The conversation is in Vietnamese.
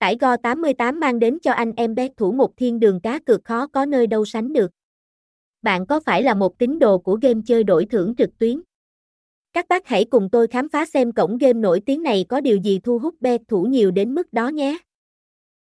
Tải Go 88 mang đến cho anh em bet thủ một thiên đường cá cược khó có nơi đâu sánh được. Bạn có phải là một tín đồ của game chơi đổi thưởng trực tuyến? Các bác hãy cùng tôi khám phá xem cổng game nổi tiếng này có điều gì thu hút bet thủ nhiều đến mức đó nhé.